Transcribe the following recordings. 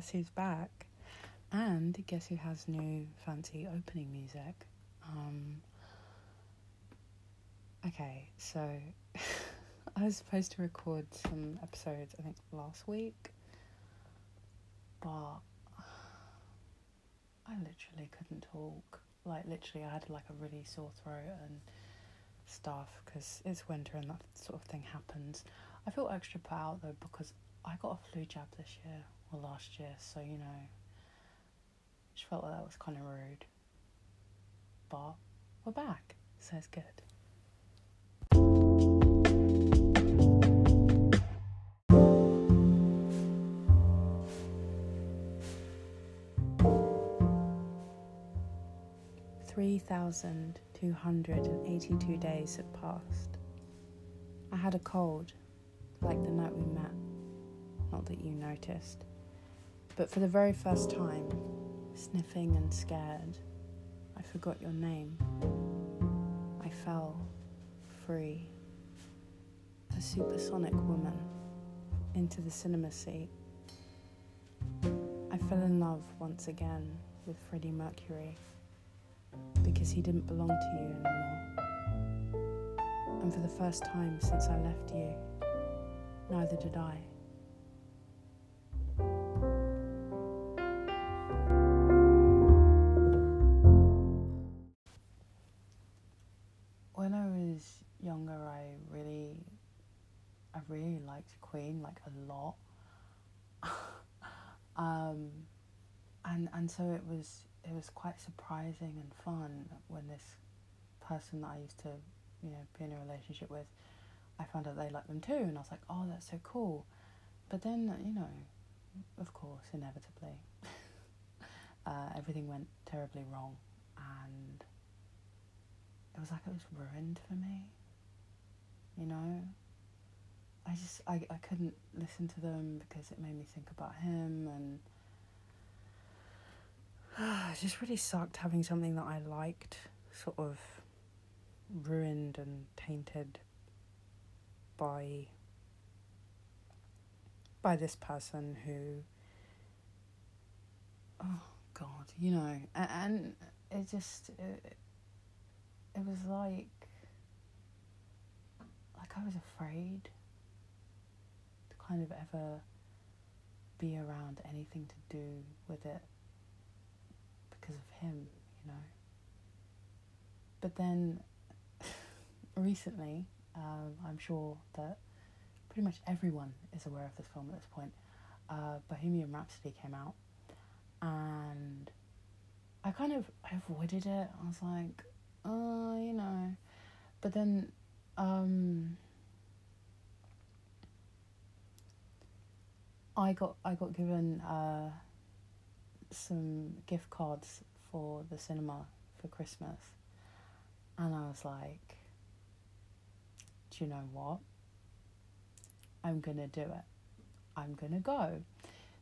guess who's back? And guess who has new fancy opening music? Um, okay, so I was supposed to record some episodes, I think last week, but I literally couldn't talk. Like, literally, I had like a really sore throat and stuff because it's winter and that sort of thing happens. I feel extra put out though because I got a flu jab this year or last year, so you know, just felt like that was kind of rude. But we're back, so it's good. Three thousand two hundred and eighty-two days had passed. I had a cold, like the night we met. Not that you noticed. But for the very first time, sniffing and scared, I forgot your name. I fell free. A supersonic woman into the cinema seat. I fell in love once again with Freddie Mercury because he didn't belong to you anymore. And for the first time since I left you, neither did I. Queen like a lot. um, and and so it was it was quite surprising and fun when this person that I used to, you know, be in a relationship with, I found out they liked them too, and I was like, oh, that's so cool. But then, you know, of course, inevitably, uh, everything went terribly wrong, and it was like it was ruined for me. You know, I just I I couldn't listen to them because it made me think about him and. it just really sucked having something that I liked sort of ruined and tainted by by this person who oh god you know and, and it just it, it was like like I was afraid kind of ever be around anything to do with it because of him, you know. But then recently, um, I'm sure that pretty much everyone is aware of this film at this point. Uh, Bohemian Rhapsody came out, and I kind of I avoided it. I was like, oh, you know. But then, um, I got I got given uh, some gift cards for the cinema for Christmas, and I was like, do you know what? I'm gonna do it. I'm gonna go.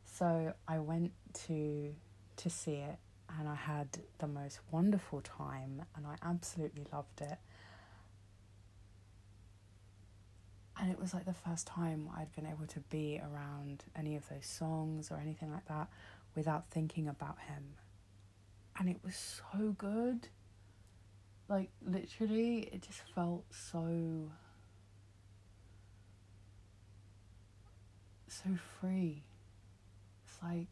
So I went to to see it and I had the most wonderful time and I absolutely loved it. And it was like the first time I'd been able to be around any of those songs or anything like that without thinking about him. And it was so good. Like, literally, it just felt so. so free. It's like.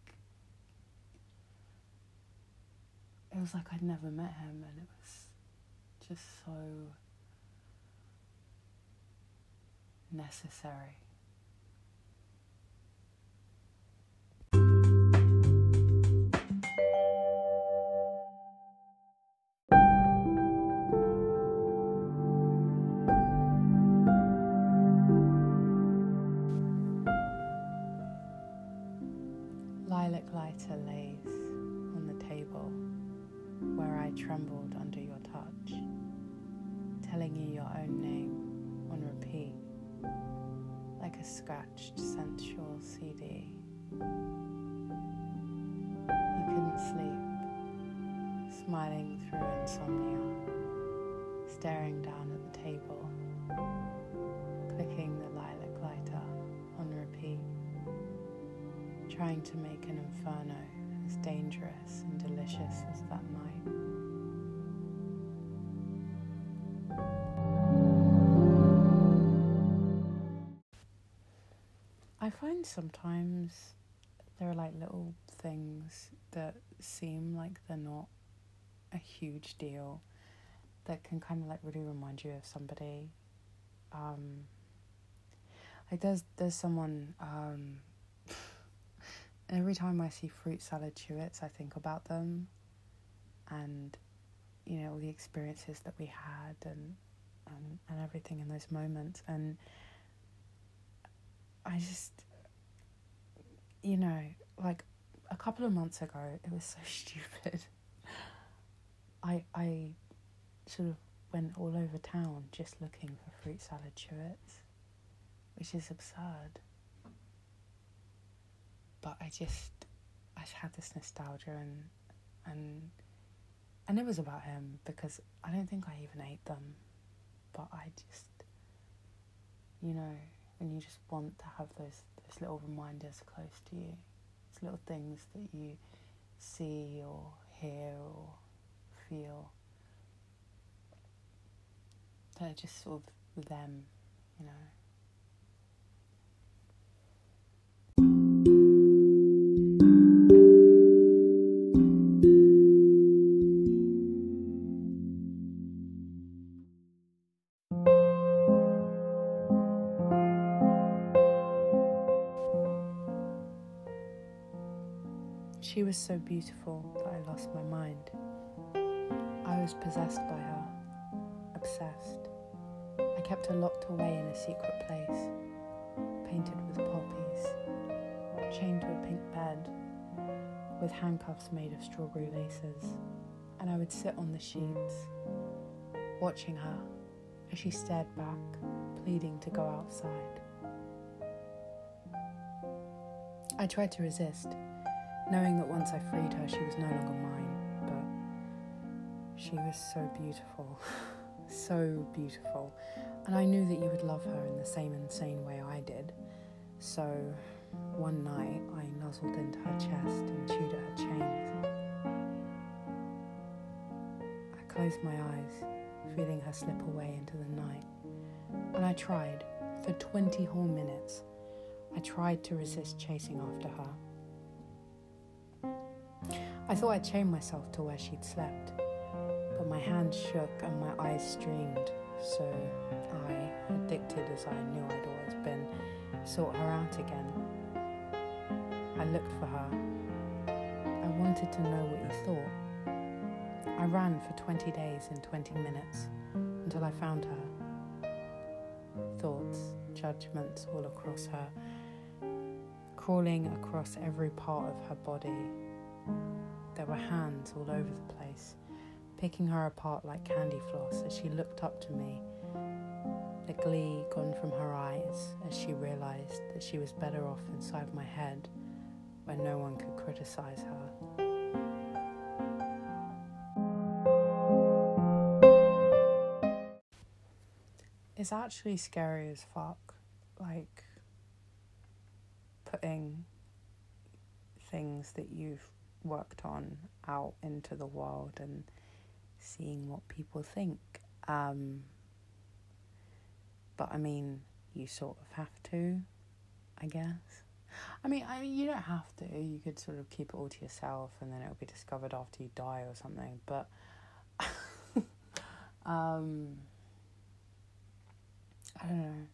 It was like I'd never met him, and it was just so necessary. Scratched sensual CD. You couldn't sleep, smiling through insomnia, staring down at the table, clicking the lilac lighter on repeat, trying to make an inferno as dangerous and delicious as that night. Sometimes there are like little things that seem like they're not a huge deal that can kind of like really remind you of somebody. Um, like there's there's someone um, every time I see fruit salad chewits, I think about them, and you know all the experiences that we had and and, and everything in those moments and I just you know like a couple of months ago it was so stupid. I I sort of went all over town just looking for fruit salad chewits which is absurd. But I just I just had this nostalgia and and and it was about him because I don't think I even ate them but I just you know when you just want to have those those little reminders close to you. Those little things that you see or hear or feel. They're just sort of them you know She was so beautiful that I lost my mind. I was possessed by her, obsessed. I kept her locked away in a secret place, painted with poppies, chained to a pink bed, with handcuffs made of strawberry laces, and I would sit on the sheets, watching her as she stared back, pleading to go outside. I tried to resist knowing that once I freed her, she was no longer mine, but she was so beautiful, so beautiful, and I knew that you would love her in the same insane way I did. So one night I nuzzled into her chest and chewed at her chains. I closed my eyes, feeling her slip away into the night, and I tried for 20 whole minutes. I tried to resist chasing after her. I thought I'd chained myself to where she'd slept, but my hands shook and my eyes streamed, so I, addicted as I knew I'd always been, sought her out again. I looked for her. I wanted to know what you thought. I ran for 20 days and 20 minutes until I found her. Thoughts, judgments all across her, crawling across every part of her body there were hands all over the place, picking her apart like candy floss as she looked up to me, the glee gone from her eyes as she realized that she was better off inside my head where no one could criticize her. It's actually scary as fuck, like putting things that you've worked on out into the world and seeing what people think. Um, but I mean, you sort of have to, I guess. I mean, I mean, you don't have to. You could sort of keep it all to yourself, and then it'll be discovered after you die or something. But, um, I don't know.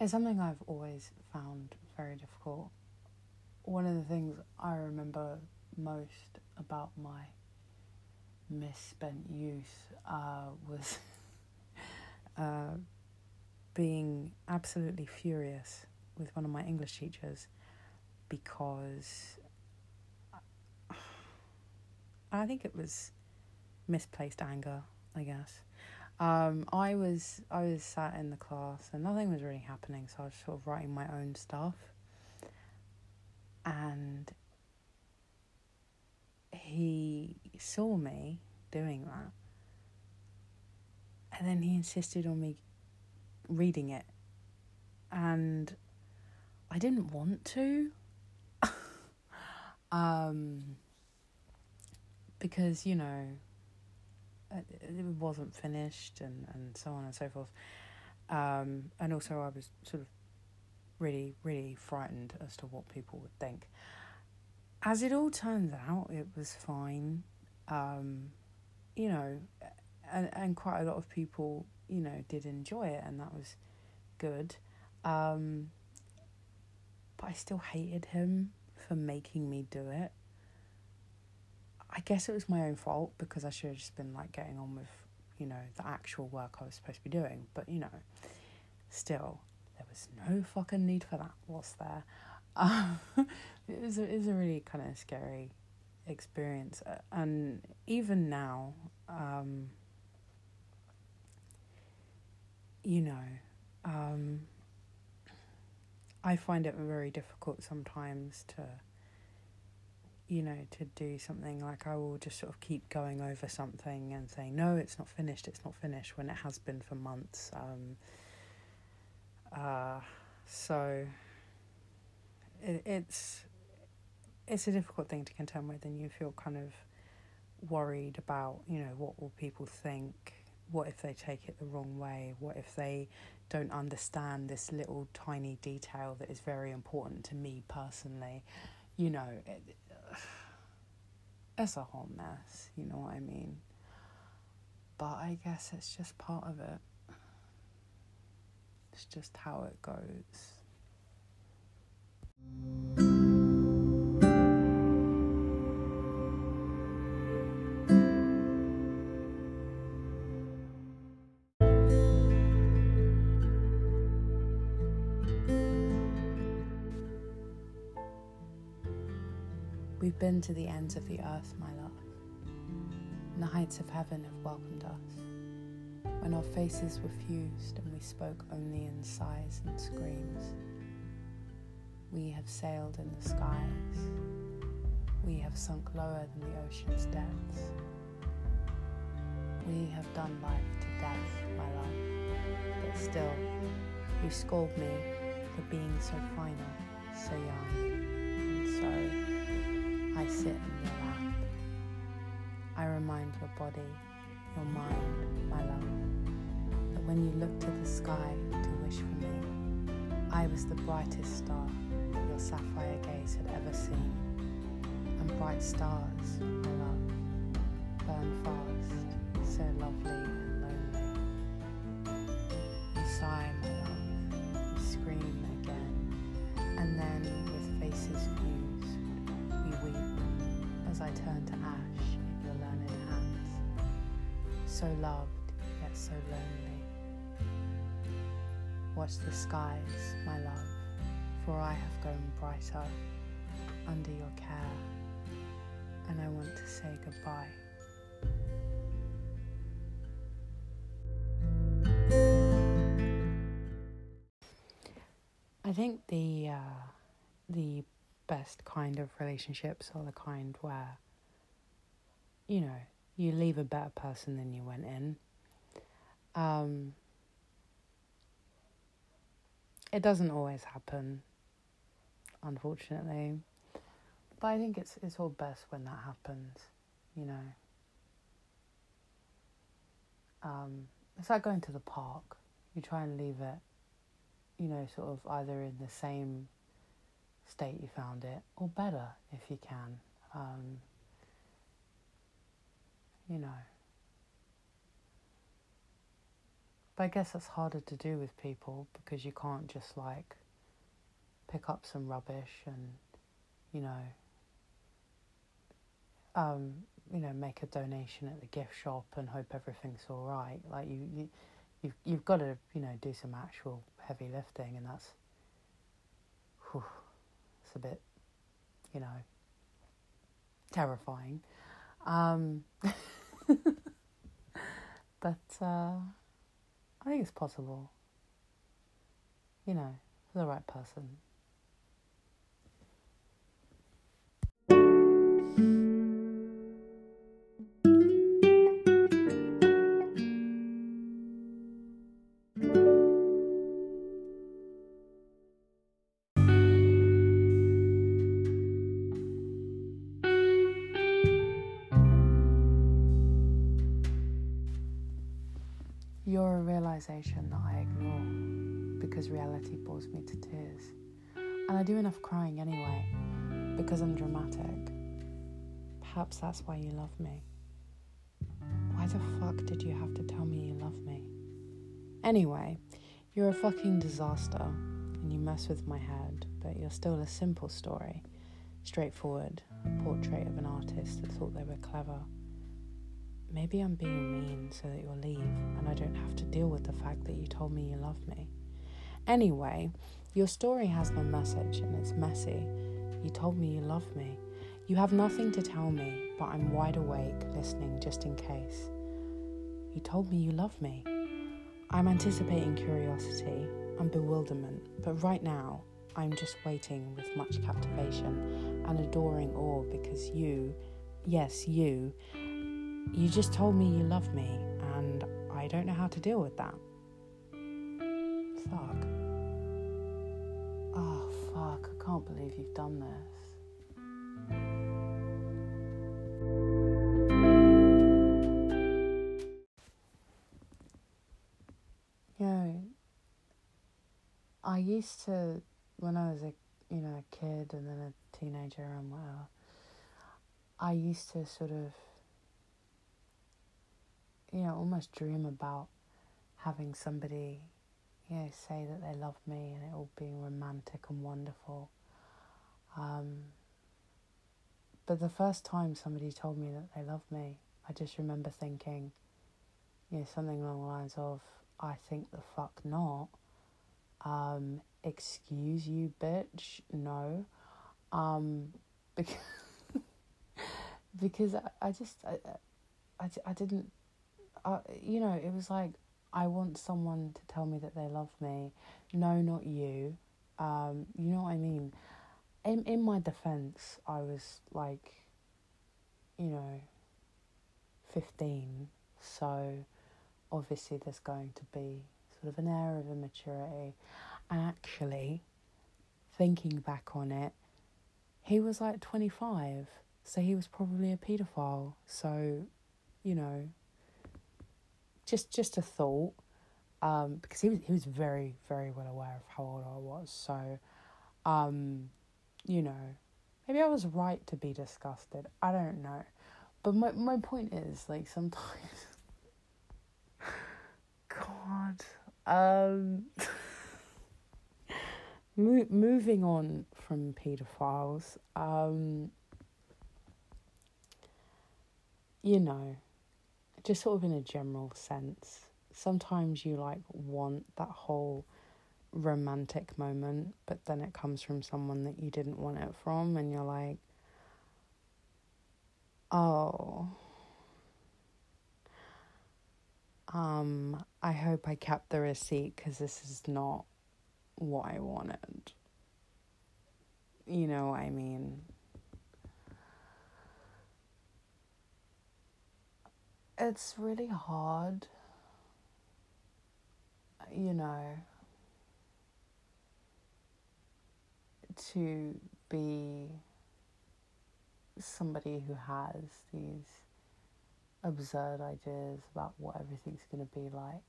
It's something I've always found very difficult. One of the things I remember most about my misspent youth uh, was uh, being absolutely furious with one of my English teachers because I think it was misplaced anger, I guess. Um, I was I was sat in the class and nothing was really happening, so I was sort of writing my own stuff. And he saw me doing that. And then he insisted on me reading it. And I didn't want to. Um, because, you know, it wasn't finished and, and so on and so forth. Um, and also, I was sort of really, really frightened as to what people would think. As it all turns out, it was fine. Um, you know, and, and quite a lot of people, you know, did enjoy it, and that was good. Um, but I still hated him for making me do it. I guess it was my own fault because I should have just been like getting on with, you know, the actual work I was supposed to be doing. But, you know, still, there was no fucking need for that, was there? Um, it, was a, it was a really kind of scary experience. And even now, um, you know, um, I find it very difficult sometimes to you know, to do something like I will just sort of keep going over something and saying, no, it's not finished, it's not finished, when it has been for months. Um, uh, so it, it's it's a difficult thing to contend with, and you feel kind of worried about, you know, what will people think? What if they take it the wrong way? What if they don't understand this little tiny detail that is very important to me personally? You know, it, it's a whole mess, you know what I mean? But I guess it's just part of it. It's just how it goes. We've been to the ends of the earth, my love, and the heights of heaven have welcomed us. When our faces were fused and we spoke only in sighs and screams, we have sailed in the skies. We have sunk lower than the ocean's depths. We have done life to death, my love, but still, you scold me for being so final, so young, and so I sit in your lap. I remind your body, your mind, my love, that when you look to the sky to wish for me, I was the brightest star your sapphire gaze had ever seen. And bright stars, my love, burn fast, so lovely and lonely. You sigh, my love, you scream again, and then with faces fused, we weep as I turn to ash in your learned hands. So loved, yet so lonely. Watch the skies, my love, for I have grown brighter under your care, and I want to say goodbye. I think the uh, the best kind of relationships are the kind where, you know, you leave a better person than you went in. Um, it doesn't always happen, unfortunately, but I think it's it's all best when that happens, you know. Um, it's like going to the park. You try and leave it, you know, sort of either in the same state you found it, or better if you can. Um, you know. But I guess that's harder to do with people because you can't just like pick up some rubbish and, you know, um, you know, make a donation at the gift shop and hope everything's all right. Like you, you you've you've got to, you know, do some actual heavy lifting, and that's. Whew, it's a bit, you know, terrifying. Um, but uh, I think it's possible, you know, for the right person. I do enough crying anyway because I'm dramatic. Perhaps that's why you love me. Why the fuck did you have to tell me you love me? Anyway, you're a fucking disaster and you mess with my head, but you're still a simple story. Straightforward, a portrait of an artist that thought they were clever. Maybe I'm being mean so that you'll leave and I don't have to deal with the fact that you told me you love me. Anyway, your story has no message and it's messy. You told me you love me. You have nothing to tell me, but I'm wide awake listening just in case. You told me you love me. I'm anticipating curiosity and bewilderment, but right now I'm just waiting with much captivation and adoring awe because you, yes, you, you just told me you love me and I don't know how to deal with that. Fuck. Fuck, I can't believe you've done this. You know, I used to, when I was a, you know, a kid and then a teenager and whatever, I used to sort of, you know, almost dream about having somebody, you know, say that they love me and it all being romantic and wonderful. Um, but the first time somebody told me that they loved me, I just remember thinking, you know, something along the lines of, I think the fuck not. Um, excuse you, bitch. No. Um, because, because I, I just, I, I, I didn't, uh, you know, it was like, I want someone to tell me that they love me. No, not you. Um, you know what I mean? In, in my defense, I was like, you know, 15. So obviously there's going to be sort of an air of immaturity. Actually, thinking back on it, he was like 25. So he was probably a paedophile. So, you know, just just a thought. Um, because he was he was very, very well aware of how old I was. So, um, you know, maybe I was right to be disgusted. I don't know. But my, my point is, like, sometimes. God. Um. mo- moving on from paedophiles, um. You know, just sort of in a general sense, sometimes you like want that whole romantic moment, but then it comes from someone that you didn't want it from, and you're like, oh, um, I hope I kept the receipt because this is not what I wanted. You know what I mean? It's really hard, you know, to be somebody who has these absurd ideas about what everything's going to be like.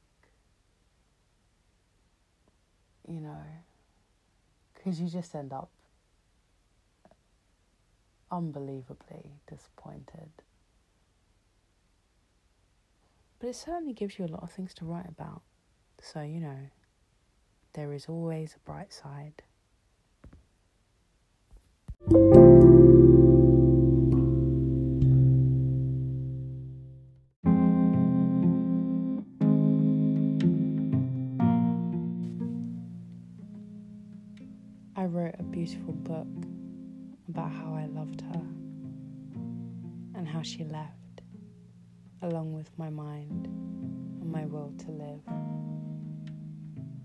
You know, because you just end up unbelievably disappointed. But it certainly gives you a lot of things to write about. So, you know, there is always a bright side. I wrote a beautiful book about how I loved her and how she left, along with my mind and my will to live.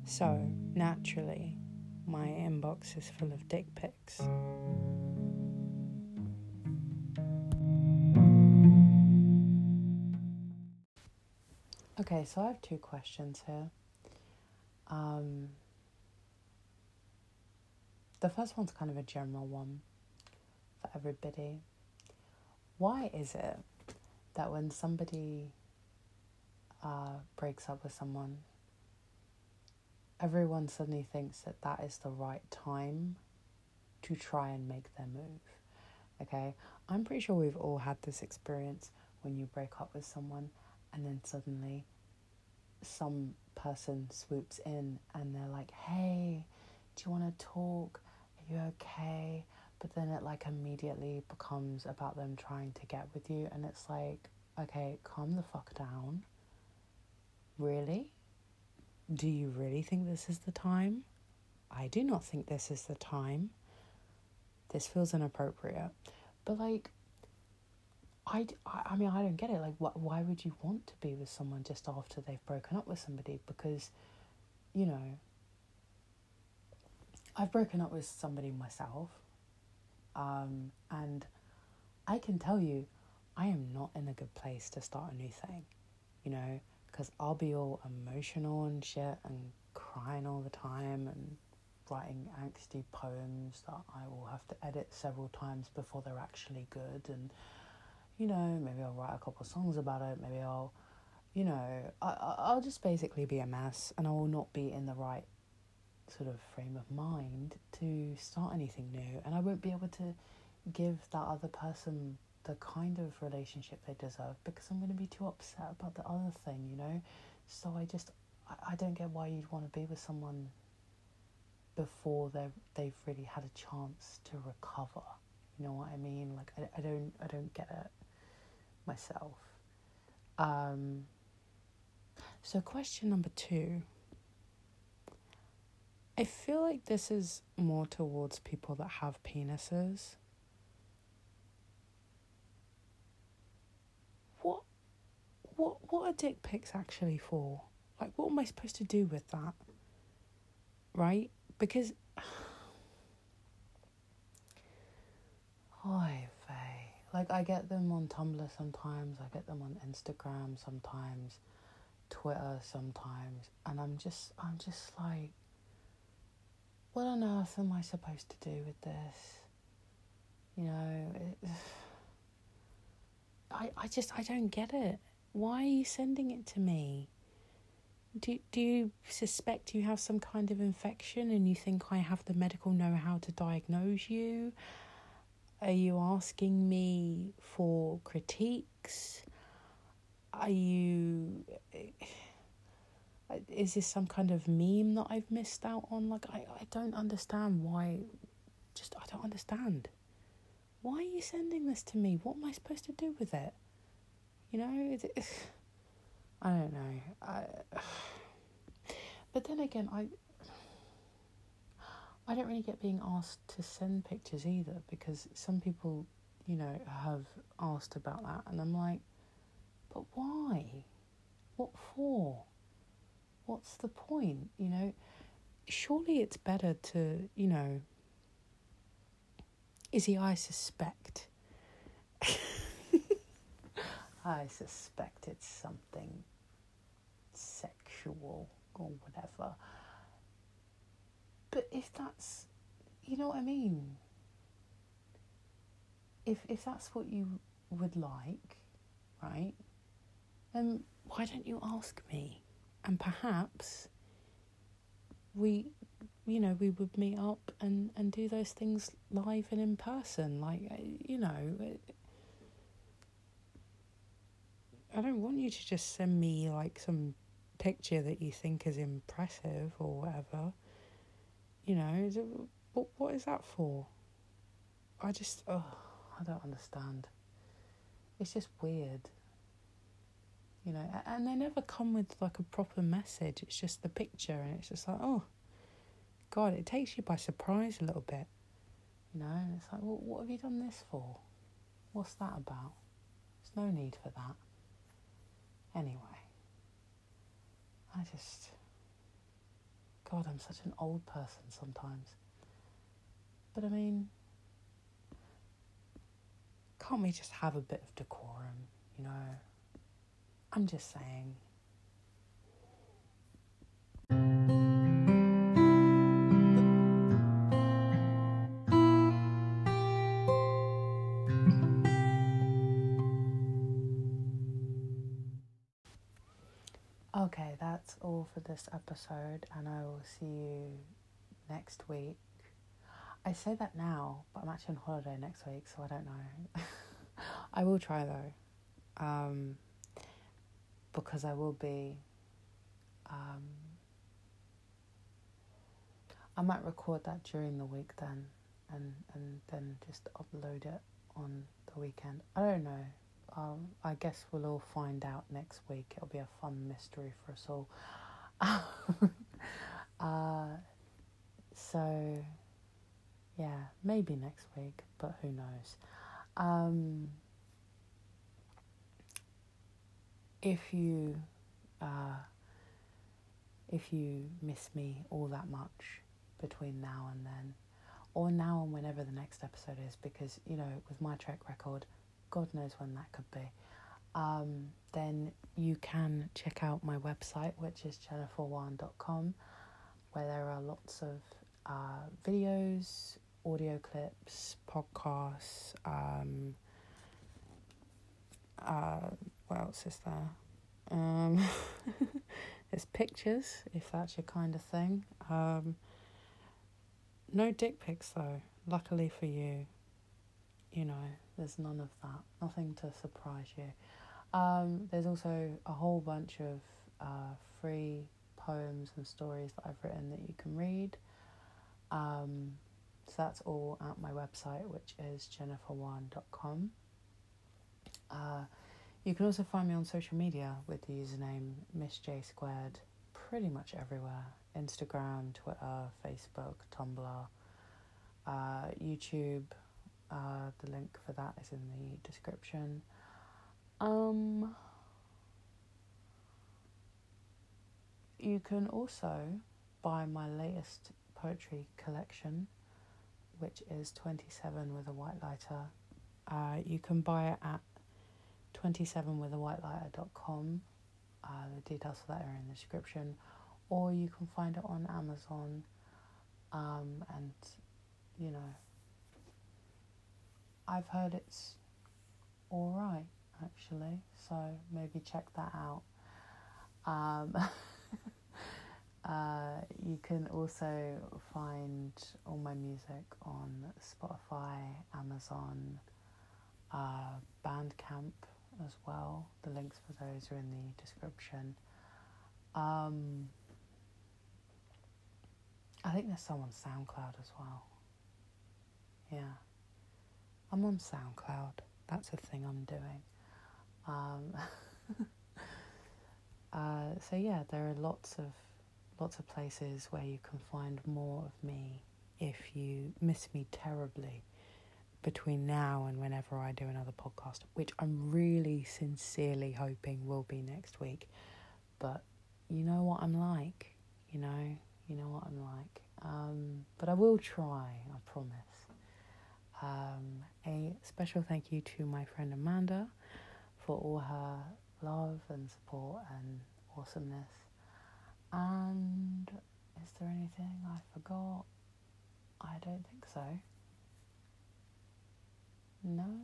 So, naturally, my inbox is full of dick pics. Okay, so I have two questions here. Um, the first one's kind of a general one for everybody. Why is it that when somebody uh, breaks up with someone everyone suddenly thinks that that is the right time to try and make their move. Okay, I'm pretty sure we've all had this experience when you break up with someone and then suddenly some person swoops in and they're like, hey, do you want to talk? Are you okay? But then it like immediately becomes about them trying to get with you, and it's like, okay, calm the fuck down. Really? Do you really think this is the time? I do not think this is the time. This feels inappropriate. But like, I, I mean, I don't get it. Like, wh- why would you want to be with someone just after they've broken up with somebody? Because, you know, I've broken up with somebody myself. Um, and I can tell you, I am not in a good place to start a new thing, you know, because I'll be all emotional and shit and crying all the time and writing angsty poems that I will have to edit several times before they're actually good. And, you know, maybe I'll write a couple songs about it. Maybe I'll, you know, I, I'll just basically be a mess and I will not be in the right sort of frame of mind to start anything new. And I won't be able to give that other person the kind of relationship they deserve because I'm going to be too upset about the other thing, you know? So I just, I, I don't get why you'd want to be with someone before they they've really had a chance to recover. You know what I mean? Like I, I don't I don't get it myself. Um, so question number two. I feel like this is more towards people that have penises. What what what are dick pics actually for? Like what am I supposed to do with that? Right? because Oy vey. Like I get them on Tumblr sometimes, I get them on Instagram sometimes, Twitter sometimes, and I'm just I'm just like what on earth am I supposed to do with this? You know, it, I I just I don't get it. Why are you sending it to me? do, do you suspect you have some kind of infection and you think I have the medical know how to diagnose you? Are you asking me for critiques? Are you. Is this some kind of meme that I've missed out on? Like, I, I don't understand why. Just, I don't understand. Why are you sending this to me? What am I supposed to do with it? You know, it, I don't know. I, but then again, I I don't really get being asked to send pictures either because some people, you know, have asked about that, and I'm like, but why? What for? What's the point? You know, surely it's better to, you know, Izzy, I suspect. I suspect it's something sexual or whatever. But if that's, you know what I mean? If if that's what you would like, right? Then why don't you ask me? And perhaps we, you know, we would meet up and and do those things live and in person. Like uh, you know, uh, I don't want you to just send me like some picture that you think is impressive or whatever. You know, what what is that for? I just oh, I don't understand. It's just weird. You know, and they never come with like a proper message. It's just the picture, and it's just like, oh, God, it takes you by surprise a little bit. You know, and it's like, well, what have you done this for? What's that about? There's no need for that. Anyway, I just. God, I'm such an old person sometimes. But I mean, can't we just have a bit of decorum, you know? I'm just saying. Okay, that's all for this episode, and I will see you next week. I say that now, but I'm actually on holiday next week, so I don't know. I will try though, um, because I will be. Um, I might record that during the week then, and and then just upload it on the weekend. I don't know. Um, I guess we'll all find out next week. It'll be a fun mystery for us all. uh, so, yeah, maybe next week, but who knows. Um, if you uh, if you miss me all that much between now and then, or now and whenever the next episode is, because you know, with my track record, God knows when that could be. Um, then you can check out my website, which is jenniferwan.com, where there are lots of uh, videos, audio clips, podcasts. Um, uh, what else is there? Um, there's pictures, if that's your kind of thing. Um, no dick pics, though. Luckily for you, you know, there's none of that. Nothing to surprise you. Um, there's also a whole bunch of uh, free poems and stories that I've written that you can read. Um, so that's all at my website, which is jenniferwan.com. Uh, you can also find me on social media with the username Miss J Squared, pretty much everywhere Instagram, Twitter, Facebook, Tumblr, uh, YouTube. Uh, the link for that is in the description. Um, you can also buy my latest poetry collection, which is 27 with a white lighter. Uh, you can buy it at 27 with a white lighter.com. Uh, the details for that are in the description, or you can find it on Amazon. Um, and you know, I've heard it's all right actually, so maybe check that out. Um, uh, you can also find all my music on Spotify, Amazon, uh, Bandcamp as well. The links for those are in the description. Um, I think there's some on SoundCloud as well. Yeah. I'm on SoundCloud. That's a thing I'm doing. Um, uh, so yeah, there are lots of lots of places where you can find more of me if you miss me terribly between now and whenever I do another podcast, which I'm really sincerely hoping will be next week. But you know what I'm like, you know, you know what I'm like. Um, but I will try, I promise. Um, a special thank you to my friend Amanda for all her love and support and awesomeness. And is there anything I forgot? I don't think so. No?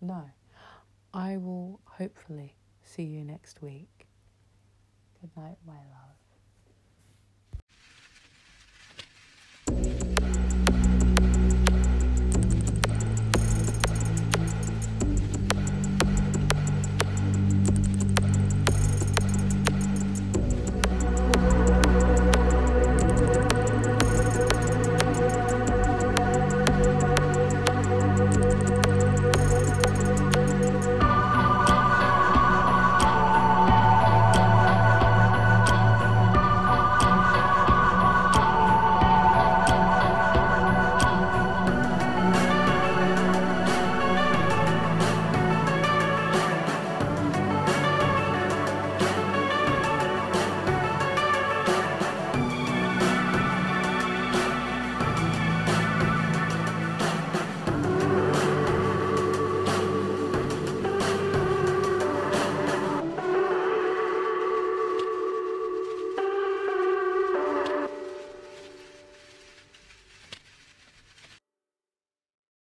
No. I will hopefully see you next week. Good night, my love.